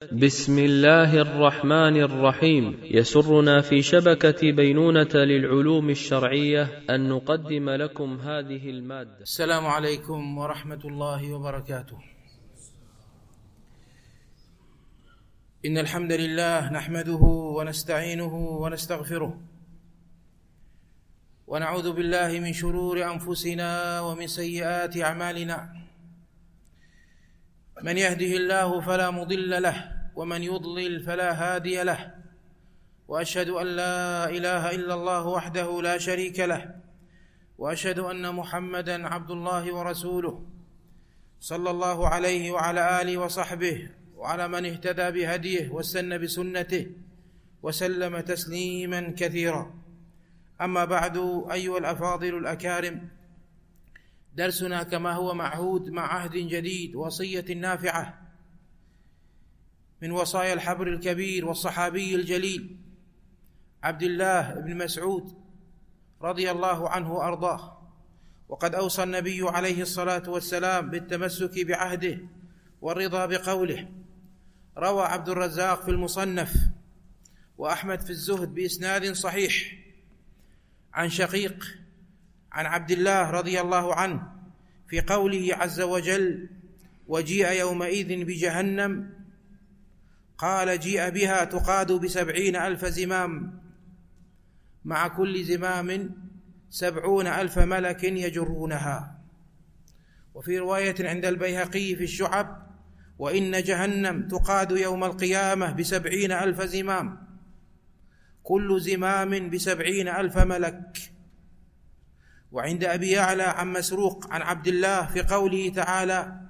بسم الله الرحمن الرحيم. يسرنا في شبكة بينونة للعلوم الشرعية أن نقدم لكم هذه المادة. السلام عليكم ورحمة الله وبركاته. إن الحمد لله نحمده ونستعينه ونستغفره. ونعوذ بالله من شرور أنفسنا ومن سيئات أعمالنا. من يهده الله فلا مضل له ومن يضلل فلا هادي له. وأشهد أن لا إله إلا الله وحده لا شريك له. وأشهد أن محمدا عبد الله ورسوله. صلى الله عليه وعلى آله وصحبه وعلى من اهتدى بهديه واستنى بسنته وسلم تسليما كثيرا. أما بعد أيها الأفاضل الأكارم درسنا كما هو معهود مع عهد جديد وصية نافعة من وصايا الحبر الكبير والصحابي الجليل عبد الله بن مسعود رضي الله عنه وأرضاه. وقد أوصى النبي عليه الصلاة والسلام بالتمسك بعهده والرضا بقوله روى عبد الرزاق في المصنف وأحمد في الزهد بإسناد صحيح عن شقيق عن عبد الله رضي الله عنه في قوله عز وجل وجيء يومئذ بجهنم قال جيء بها تقاد بسبعين ألف زمام مع كل زمام سبعون ألف ملك يجرونها وفي رواية عند البيهقي في الشعب وإن جهنم تقاد يوم القيامة بسبعين ألف زمام كل زمام بسبعين ألف ملك وعند أبي يعلى عن مسروق عن عبد الله في قوله تعالى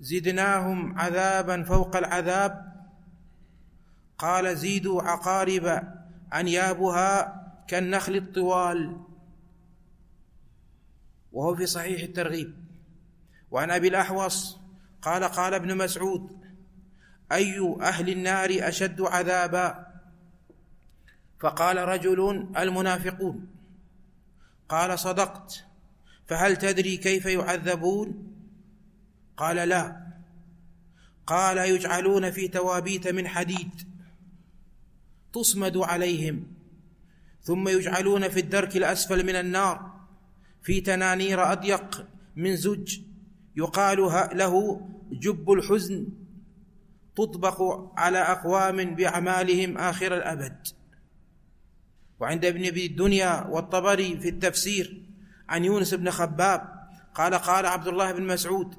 زدناهم عذابا فوق العذاب. قال زيدوا عقارب أنيابها كالنخل الطوال. وهو في صحيح الترغيب. وعن أبي الأحوص قال قال ابن مسعود أي أهل النار أشد عذابا؟ فقال رجل المنافقون قال صدقت. فهل تدري كيف يعذبون؟ قال لا. قال يجعلون في توابيت من حديد. تصمد عليهم. ثم يجعلون في الدرك الأسفل من النار. في تنانير أضيق من زج. يقال له جب الحزن. تطبق على أقوام باعمالهم آخر الأبد. وعند ابن أبي الدنيا والطبري في التفسير عن يونس بن خباب قال قال عبد الله بن مسعود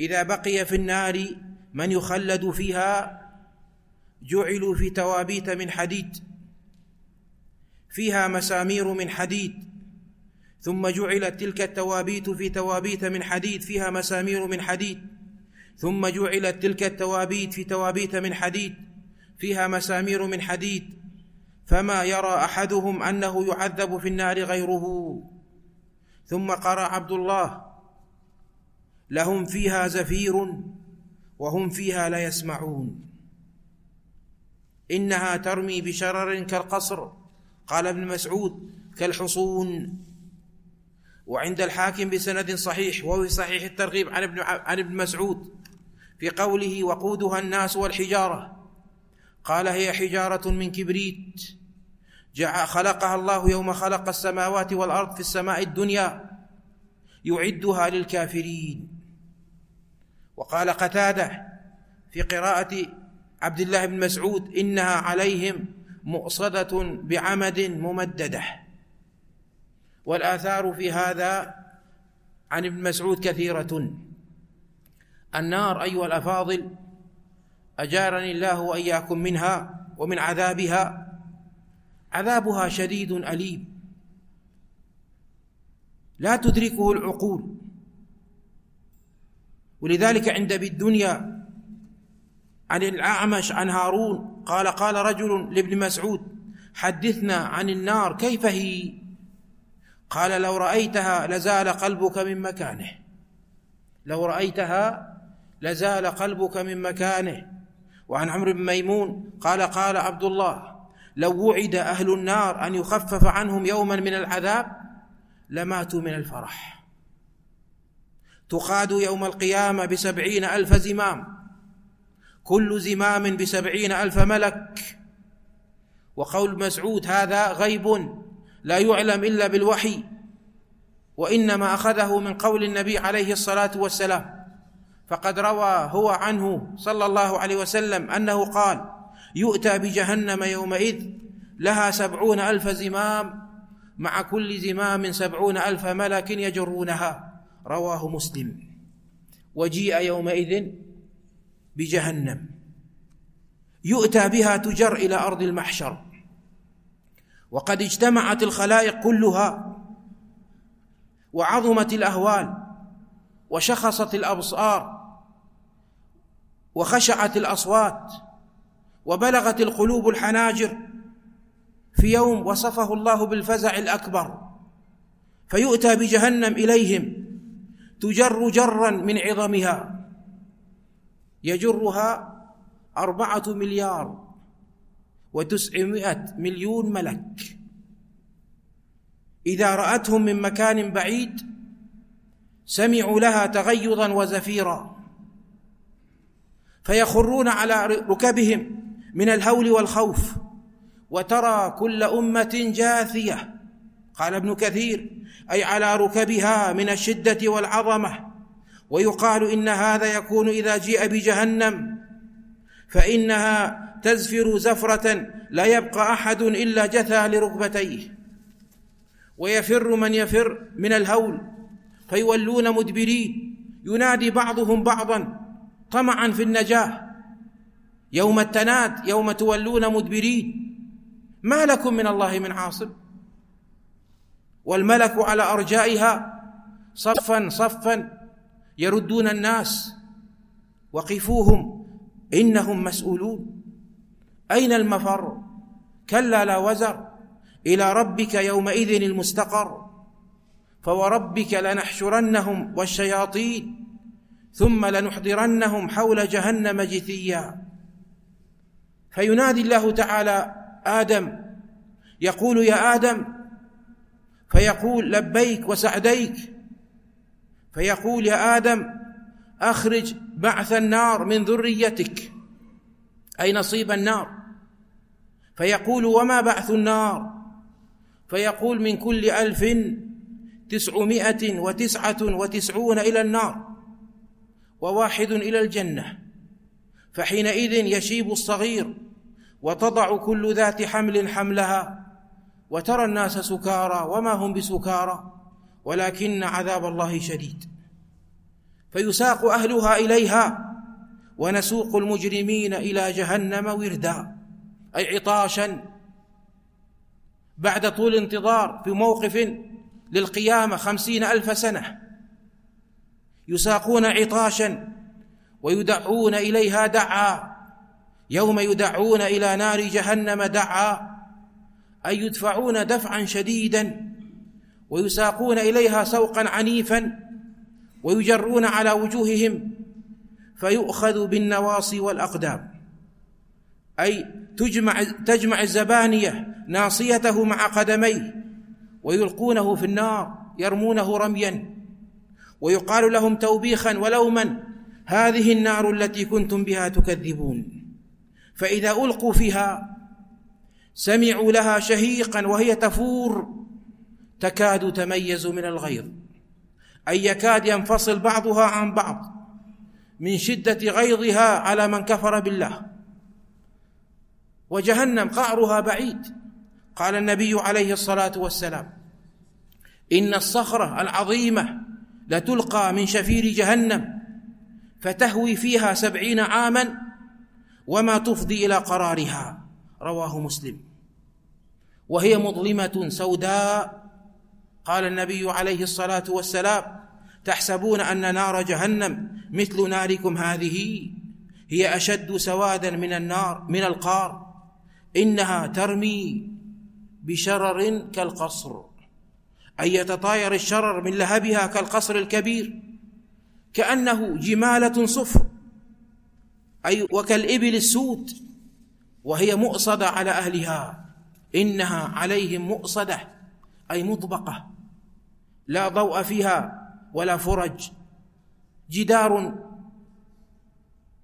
إذا بقي في النار من يخلد فيها جعلوا في توابيت من حديد فيها مسامير من حديد ثم جعلت تلك التوابيت في توابيت من حديد فيها مسامير من حديد ثم جعلت تلك التوابيت في توابيت من حديد فيها مسامير من حديد فما يرى أحدهم أنه يعذب في النار غيره. ثم قرأ عبد الله لهم فيها زفير وهم فيها لا يسمعون. إنها ترمي بشرر كالقصر قال ابن مسعود كالحصون. وعند الحاكم بسند صحيح وهو صحيح الترغيب عن ابن عن ابن مسعود في قوله وقودها الناس والحجارة قال هي حجارة من كبريت. خلقها الله يوم خلق السماوات والأرض في السماء الدنيا يعدها للكافرين. وقال قتادة في قراءة عبد الله بن مسعود إنها عليهم مؤصدة بعمد ممددة. والآثار في هذا عن ابن مسعود كثيرة. النار أيها الأفاضل أجارني الله وإياكم منها ومن عذابها. عذابها شديد أليم. لا تدركه العقول. ولذلك عند بالدنيا عن الأعمش عن هارون قال قال رجل لابن مسعود حدثنا عن النار كيف هي؟ قال لو رأيتها لزال قلبك من مكانه. لو رأيتها لزال قلبك من مكانه. وعن عمرو بن ميمون قال قال عبد الله لو وعد أهل النار أن يخفف عنهم يوما من العذاب لماتوا من الفرح. تقاد يوم القيامة بسبعين ألف زمام. كل زمام بسبعين ألف ملك. وقول مسعود هذا غيب لا يعلم إلا بالوحي وإنما أخذه من قول النبي عليه الصلاة والسلام. فقد روى هو عنه صلى الله عليه وسلم أنه قال يؤتى بجهنم يومئذ لها سبعون ألف زمام مع كل زمام سبعون ألف ملك يجرونها. رواه مسلم. وجيء يومئذ بجهنم. يؤتى بها تجر إلى أرض المحشر. وقد اجتمعت الخلائق كلها وعظمت الأهوال. وشخصت الأبصار وخشعت الأصوات وبلغت القلوب الحناجر في يوم وصفه الله بالفزع الأكبر فيؤتى بجهنم إليهم تجر جرا من عظمها يجرها أربعة مليار وتسعمائة مليون ملك. إذا رأتهم من مكان بعيد سمعوا لها تغيظا وزفيرا. فيخرون على ركبهم من الهول والخوف. وترى كل أمة جاثية. قال ابن كثير أي على ركبها من الشدة والعظمة. ويقال إن هذا يكون إذا جيء بجهنم. فإنها تزفر زفرة لا يبقى أحد إلا جثى لركبتيه. ويفر من يفر من الهول. فيولون مدبرين. ينادي بعضهم بعضا طمعا في النجاه يوم التناد يوم تولون مدبرين. ما لكم من الله من عاصم؟ والملك على أرجائها صفا صفا يردون الناس. وقفوهم إنهم مسؤولون. أين المفر؟ كلا لا وزر. إلى ربك يومئذ المستقر. فوربك لنحشرنهم والشياطين ثم لنحضرنهم حول جهنم جثيا. فينادي الله تعالى آدم يقول يا آدم فيقول لبيك وسعديك فيقول يا آدم أخرج بعث النار من ذريتك. أي نصيب النار. فيقول وما بعث النار؟ فيقول من كل ألف تسعمائة وتسعة وتسعون إلى النار وواحد إلى الجنة فحينئذ يشيب الصغير وتضع كل ذات حمل حملها وترى الناس سكارى وما هم بسكارى ولكن عذاب الله شديد. فيساق أهلها إليها ونسوق المجرمين إلى جهنم وردا أي عطاشا بعد طول انتظار في موقف للقيامة خمسين ألف سنة. يساقون عطاشا ويدعون إليها دعا. يوم يدعون إلى نار جهنم دعا. أي يدفعون دفعا شديدا. ويساقون إليها سوقا عنيفا. ويجرون على وجوههم. فيؤخذ بالنواصي والأقدام. أي تجمع تجمع الزبانية ناصيته مع قدميه. ويلقونه في النار يرمونه رميا. ويقال لهم توبيخا ولوما هذه النار التي كنتم بها تكذبون. فإذا ألقوا فيها سمعوا لها شهيقا وهي تفور تكاد تميز من الغيظ. أي يكاد ينفصل بعضها عن بعض من شدة غيظها على من كفر بالله. وجهنم قعرها بعيد. قال النبي عليه الصلاة والسلام إن الصخرة العظيمة لتلقى من شفير جهنم فتهوي فيها سبعين عاما وما تفضي إلى قرارها. رواه مسلم. وهي مظلمة سوداء. قال النبي عليه الصلاة والسلام تحسبون أن نار جهنم مثل ناركم هذه؟ هي أشد سوادا من النار من القار. إنها ترمي بشرر كالقصر. اي يتطاير الشرر من لهبها كالقصر الكبير. كأنه جمالة صفر. أي وكالإبل السود. وهي مؤصدة على أهلها. إنها عليهم مؤصدة. أي مطبقة. لا ضوء فيها ولا فرج. جدار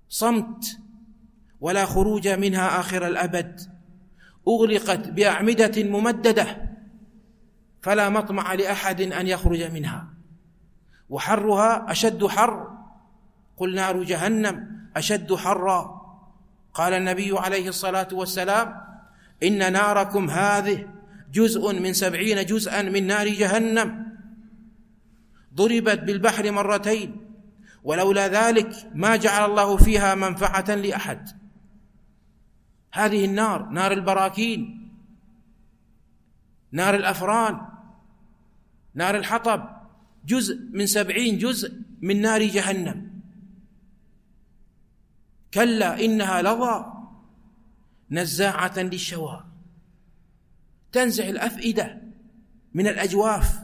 صمت. ولا خروج منها آخر الأبد. أغلقت بأعمدة ممددة فلا مطمع لأحد أن يخرج منها. وحرها أشد حر قل نار جهنم أشد حرا. قال النبي عليه الصلاة والسلام إن ناركم هذه جزء من سبعين جزءا من نار جهنم. ضربت بالبحر مرتين ولولا ذلك ما جعل الله فيها منفعة لأحد. هذه النار نار البراكين نار الأفران نار الحطب جزء من سبعين جزء من نار جهنم. كلا إنها لظى نزاعة للشوى. تنزع الأفئدة من الأجواف.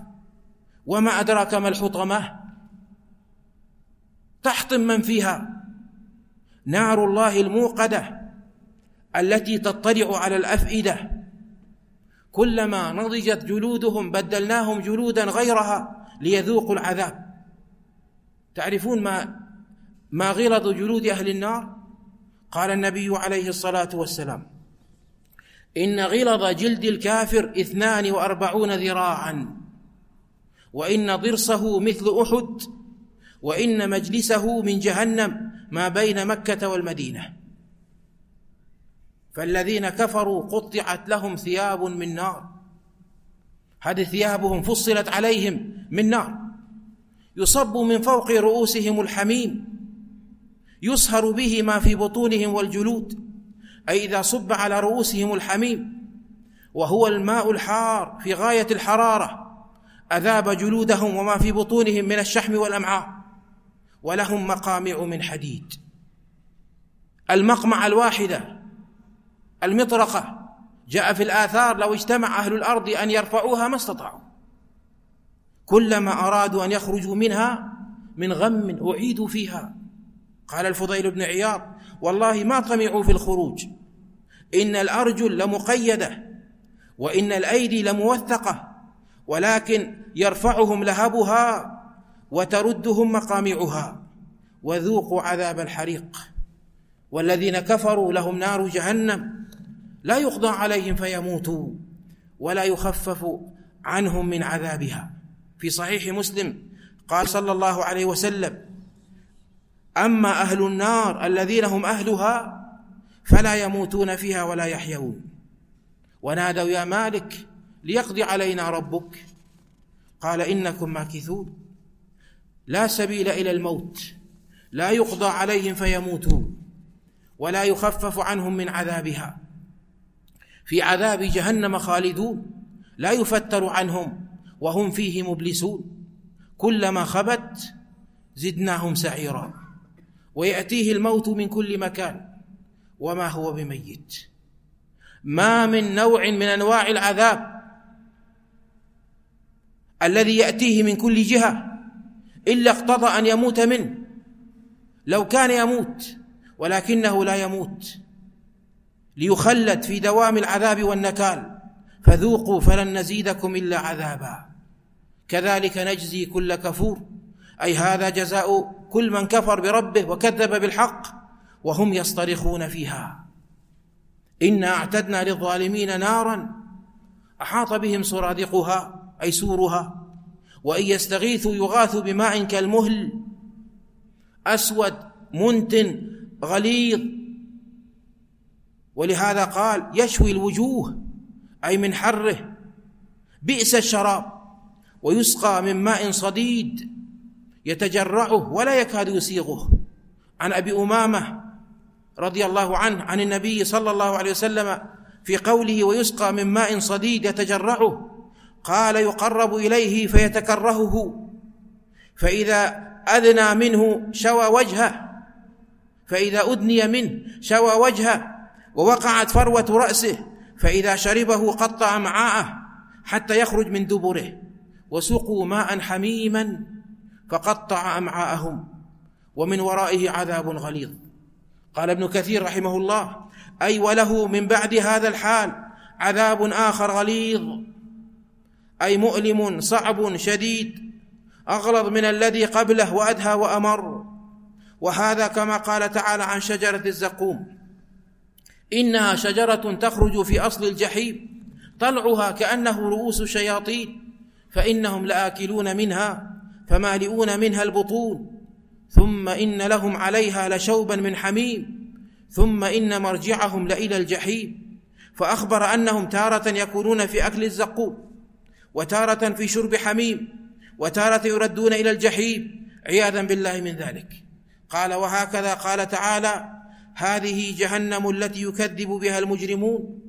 وما أدراك ما الحطمة؟ تحطم من فيها. نار الله الموقدة. التي تطلع على الأفئدة. كلما نضجت جلودهم بدلناهم جلودا غيرها ليذوقوا العذاب. تعرفون ما ما غلظ جلود أهل النار؟ قال النبي عليه الصلاة والسلام إن غلظ جلد الكافر اثنان وأربعون ذراعا وإن ضرسه مثل أحد وإن مجلسه من جهنم ما بين مكة والمدينة. فالذين كفروا قطعت لهم ثياب من نار. هذه ثيابهم فصلت عليهم من نار. يصب من فوق رؤوسهم الحميم. يصهر به ما في بطونهم والجلود. أي إذا صب على رؤوسهم الحميم. وهو الماء الحار في غاية الحرارة. أذاب جلودهم وما في بطونهم من الشحم والأمعاء. ولهم مقامع من حديد. المقمع الواحدة المطرقة. جاء في الآثار لو اجتمع أهل الأرض أن يرفعوها ما استطاعوا. كلما أرادوا أن يخرجوا منها من غم أعيدوا فيها. قال الفضيل بن عياض والله ما طمعوا في الخروج. إن الأرجل لمقيدة وإن الأيدي لموثقة ولكن يرفعهم لهبها وتردهم مقامعها. وذوقوا عذاب الحريق. والذين كفروا لهم نار جهنم. لا يقضى عليهم فيموتوا ولا يخفف عنهم من عذابها. في صحيح مسلم قال صلى الله عليه وسلم أما أهل النار الذين هم أهلها فلا يموتون فيها ولا يحيون. ونادوا يا مالك ليقضي علينا ربك. قال إنكم ماكثون. لا سبيل إلى الموت. لا يقضى عليهم فيموتوا ولا يخفف عنهم من عذابها. في عذاب جهنم خالدون لا يفتر عنهم وهم فيه مبلسون. كلما خبت زدناهم سعيرا ويأتيه الموت من كل مكان. وما هو بميت؟ ما من نوع من أنواع العذاب الذي يأتيه من كل جهة إلا اقتضى أن يموت منه. لو كان يموت ولكنه لا يموت. ليخلد في دوام العذاب والنكال. فذوقوا فلن نزيدكم إلا عذابا. كذلك نجزي كل كفور. أي هذا جزاء كل من كفر بربه وكذب بالحق وهم يصطرخون فيها. إنا اعتدنا للظالمين نارا أحاط بهم سرادقها أي سورها. وإن يستغيثوا يغاثوا بماء كالمهل. أسود منتن غليظ ولهذا قال يشوي الوجوه أي من حره بئس الشراب ويسقى من ماء صديد يتجرعه ولا يكاد يسيغه. عن أبي أمامة رضي الله عنه عن النبي صلى الله عليه وسلم في قوله ويسقى من ماء صديد يتجرعه قال يقرب إليه فيتكرهه فإذا ادنى منه شوى وجهه فإذا ادني منه شوى وجهه ووقعت فروة رأسه فإذا شربه قطع معاءه حتى يخرج من دبره وسقوا ماء حميما فقطع أمعاءهم ومن ورائه عذاب غليظ. قال ابن كثير رحمه الله أي وله من بعد هذا الحال عذاب آخر غليظ. أي مؤلم صعب شديد أغلظ من الذي قبله وأدهى وأمر. وهذا كما قال تعالى عن شجرة الزقوم إنها شجرة تخرج في أصل الجحيم طلعها كأنه رؤوس شياطين فإنهم لآكلون منها فمالئون منها البطون ثم إن لهم عليها لشوبا من حميم ثم إن مرجعهم لإلى الجحيم فأخبر أنهم تارة يكونون في أكل الزقوم وتارة في شرب حميم وتارة يردون إلى الجحيم عياذا بالله من ذلك. قال وهكذا قال تعالى هذه جهنم التي يكذب بها المجرمون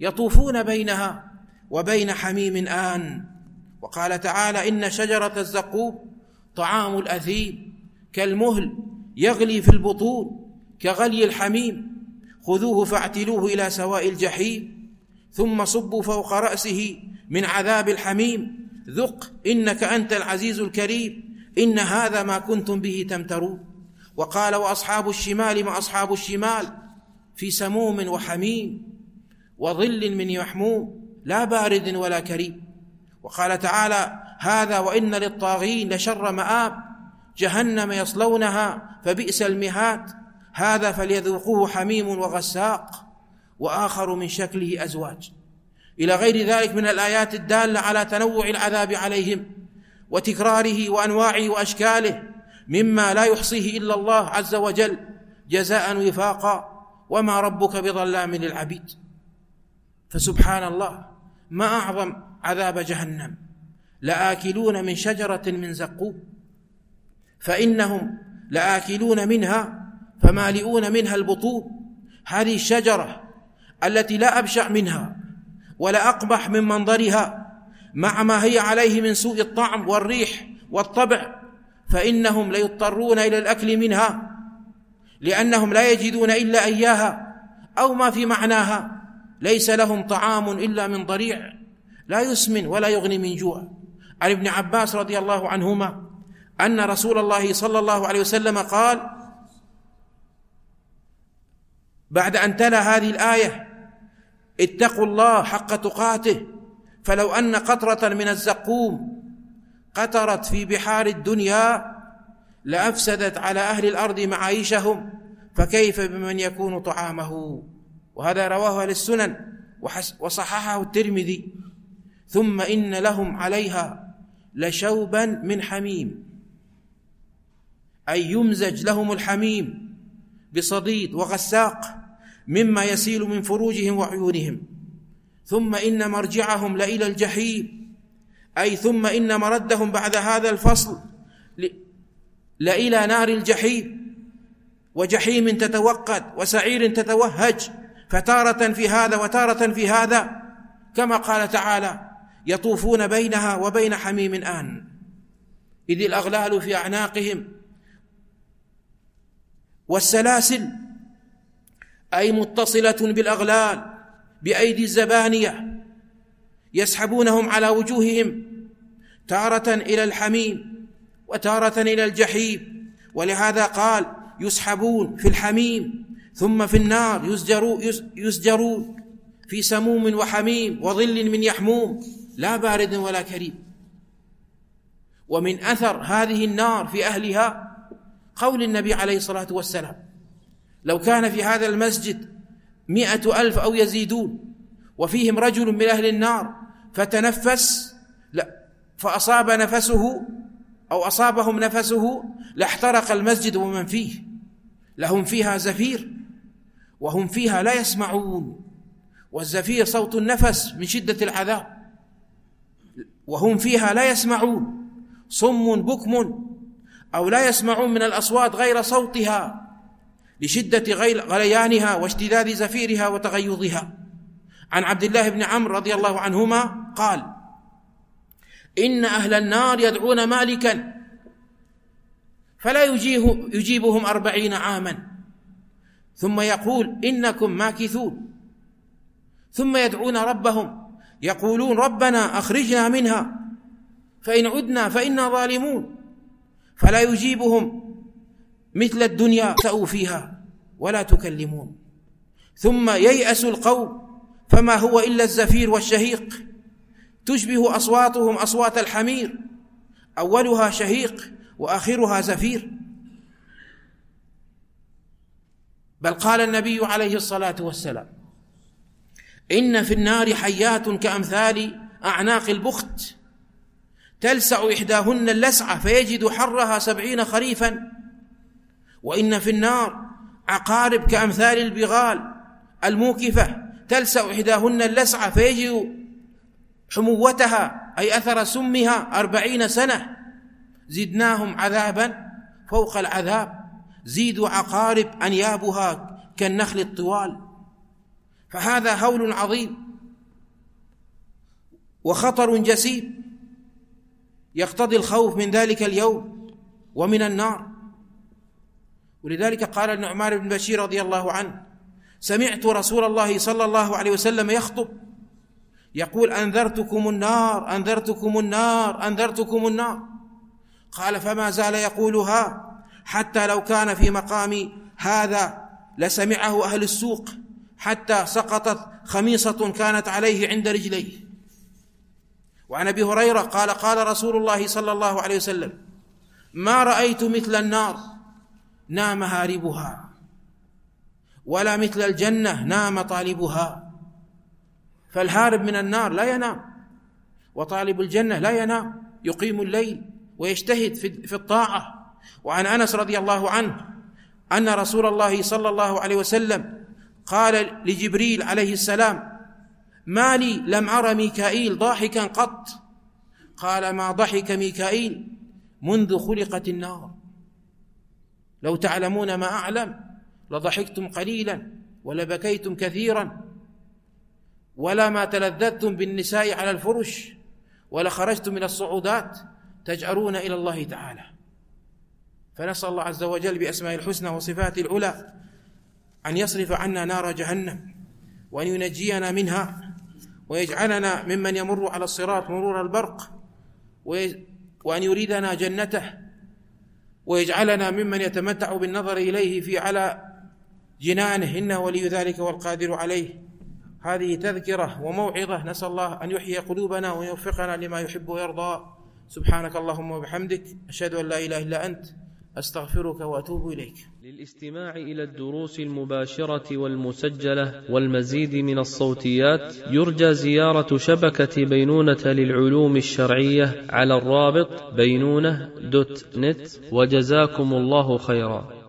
يطوفون بينها وبين حميم آن. وقال تعالى إن شجرة الزقوم طعام الأثيم كالمهل يغلي في البطون كغلي الحميم. خذوه فاعتلوه إلى سواء الجحيم ثم صبوا فوق رأسه من عذاب الحميم. ذق إنك أنت العزيز الكريم إن هذا ما كنتم به تمترون. وقال وأصحاب الشمال ما أصحاب الشمال في سموم وحميم وظل من يحموم لا بارد ولا كريم. وقال تعالى هذا وإن للطاغين لشر مآب جهنم يصلونها فبئس المهاد. هذا فليذوقوه حميم وغساق وآخر من شكله أزواج. إلى غير ذلك من الآيات الدالة على تنوع العذاب عليهم وتكراره وأنواعه وأشكاله مما لا يحصيه إلا الله عز وجل جزاء وفاقا. وما ربك بظلام للعبيد. فسبحان الله ما اعظم عذاب جهنم. لاكلون من شجره من زقوم. فانهم لاكلون منها فمالئون منها البطون. هذه الشجره التي لا ابشع منها ولا اقبح من منظرها مع ما هي عليه من سوء الطعم والريح والطبع. فإنهم ليضطرون إلى الأكل منها لأنهم لا يجدون إلا إياها أو ما في معناها ليس لهم طعام إلا من ضريع لا يسمن ولا يغني من جوع. عن ابن عباس رضي الله عنهما أن رسول الله صلى الله عليه وسلم قال بعد أن تلا هذه الآية اتقوا الله حق تقاته فلو أن قطرة من الزقوم قطرت في بحار الدنيا لأفسدت على أهل الأرض معايشهم فكيف بمن يكون طعامه؟ وهذا رواه أهل السنن وصححه الترمذي. ثم إن لهم عليها لشوبا من حميم. أي يمزج لهم الحميم بصديد وغساق مما يسيل من فروجهم وعيونهم. ثم إن مرجعهم لإلى الجحيم. أي ثم إن مردهم بعد هذا الفصل لإلى نار الجحيم وجحيم تتوقد وسعير تتوهج فتارة في هذا وتارة في هذا كما قال تعالى يطوفون بينها وبين حميم آن. إذ الأغلال في أعناقهم والسلاسل أي متصلة بالأغلال بأيدي الزبانية يسحبونهم على وجوههم تارة إلى الحميم وتارة إلى الجحيم ولهذا قال يسحبون في الحميم ثم في النار يسجرون, يسجرون في سموم وحميم وظل من يحموم لا بارد ولا كريم. ومن أثر هذه النار في أهلها قول النبي عليه الصلاة والسلام لو كان في هذا المسجد مئة ألف أو يزيدون وفيهم رجل من أهل النار فتنفس لا فأصاب نفسه أو أصابهم نفسه لاحترق المسجد ومن فيه. لهم فيها زفير وهم فيها لا يسمعون. والزفير صوت النفس من شدة العذاب. وهم فيها لا يسمعون. صم بكم أو لا يسمعون من الأصوات غير صوتها لشدة غليانها واشتداد زفيرها وتغيظها. عن عبد الله بن عمرو رضي الله عنهما قال إن أهل النار يدعون مالكا فلا يجيه يجيبهم أربعين عاما ثم يقول إنكم ماكثون ثم يدعون ربهم يقولون ربنا أخرجنا منها فإن عدنا فإنا ظالمون فلا يجيبهم مثل الدنيا سأوا فيها ولا تكلمون. ثم ييأس القوم فما هو إلا الزفير والشهيق. تشبه أصواتهم أصوات الحمير. أولها شهيق وآخرها زفير. بل قال النبي عليه الصلاة والسلام إن في النار حيات كأمثال أعناق البخت. تلسع إحداهن اللسعه فيجد حرها سبعين خريفا. وإن في النار عقارب كأمثال البغال الموكفه تلسع إحداهن اللسعه فيجد حموتها أي أثر سمها أربعين سنة. زدناهم عذابا فوق العذاب. زيدوا عقارب أنيابها كالنخل الطوال. فهذا هول عظيم وخطر جسيم يقتضي الخوف من ذلك اليوم ومن النار. ولذلك قال النعمان بن بشير رضي الله عنه سمعت رسول الله صلى الله عليه وسلم يخطب يقول أنذرتكم النار أنذرتكم النار أنذرتكم النار. قال فما زال يقولها حتى لو كان في مقام هذا لسمعه أهل السوق حتى سقطت خميصة كانت عليه عند رجليه. وعن أبي هريرة قال قال رسول الله صلى الله عليه وسلم ما رأيت مثل النار نام هاربها. ولا مثل الجنة نام طالبها. فالهارب من النار لا ينام. وطالب الجنة لا ينام. يقيم الليل ويجتهد في الطاعة. وعن أنس رضي الله عنه أن رسول الله صلى الله عليه وسلم قال لجبريل عليه السلام ما لي لم أر ميكائيل ضاحكا قط. قال ما ضحك ميكائيل منذ خلقت النار. لو تعلمون ما أعلم لضحكتم قليلا ولبكيتم كثيرا ولا ما تلذذتم بالنساء على الفرش ولخرجتم من الصعودات تجأرون إلى الله تعالى. فنسأل الله عز وجل بأسماء الحسنى وصفاته العلى أن يصرف عنا نار جهنم وأن ينجينا منها ويجعلنا ممن يمر على الصراط مرور البرق وأن يريدنا جنته ويجعلنا ممن يتمتع بالنظر إليه في على جنانه انه ولي ذلك والقادر عليه. هذه تذكرة وموعظة. نسأل الله أن يحيي قلوبنا ويوفقنا لما يحب ويرضى. سبحانك اللهم وبحمدك. أشهد أن لا إله إلا أنت. أستغفرك وأتوب إليك. للاستماع إلى الدروس المباشرة والمسجلة والمزيد من الصوتيات يرجى زيارة شبكة بينونة للعلوم الشرعية على الرابط بينونة دوت نت. وجزاكم الله خيرا.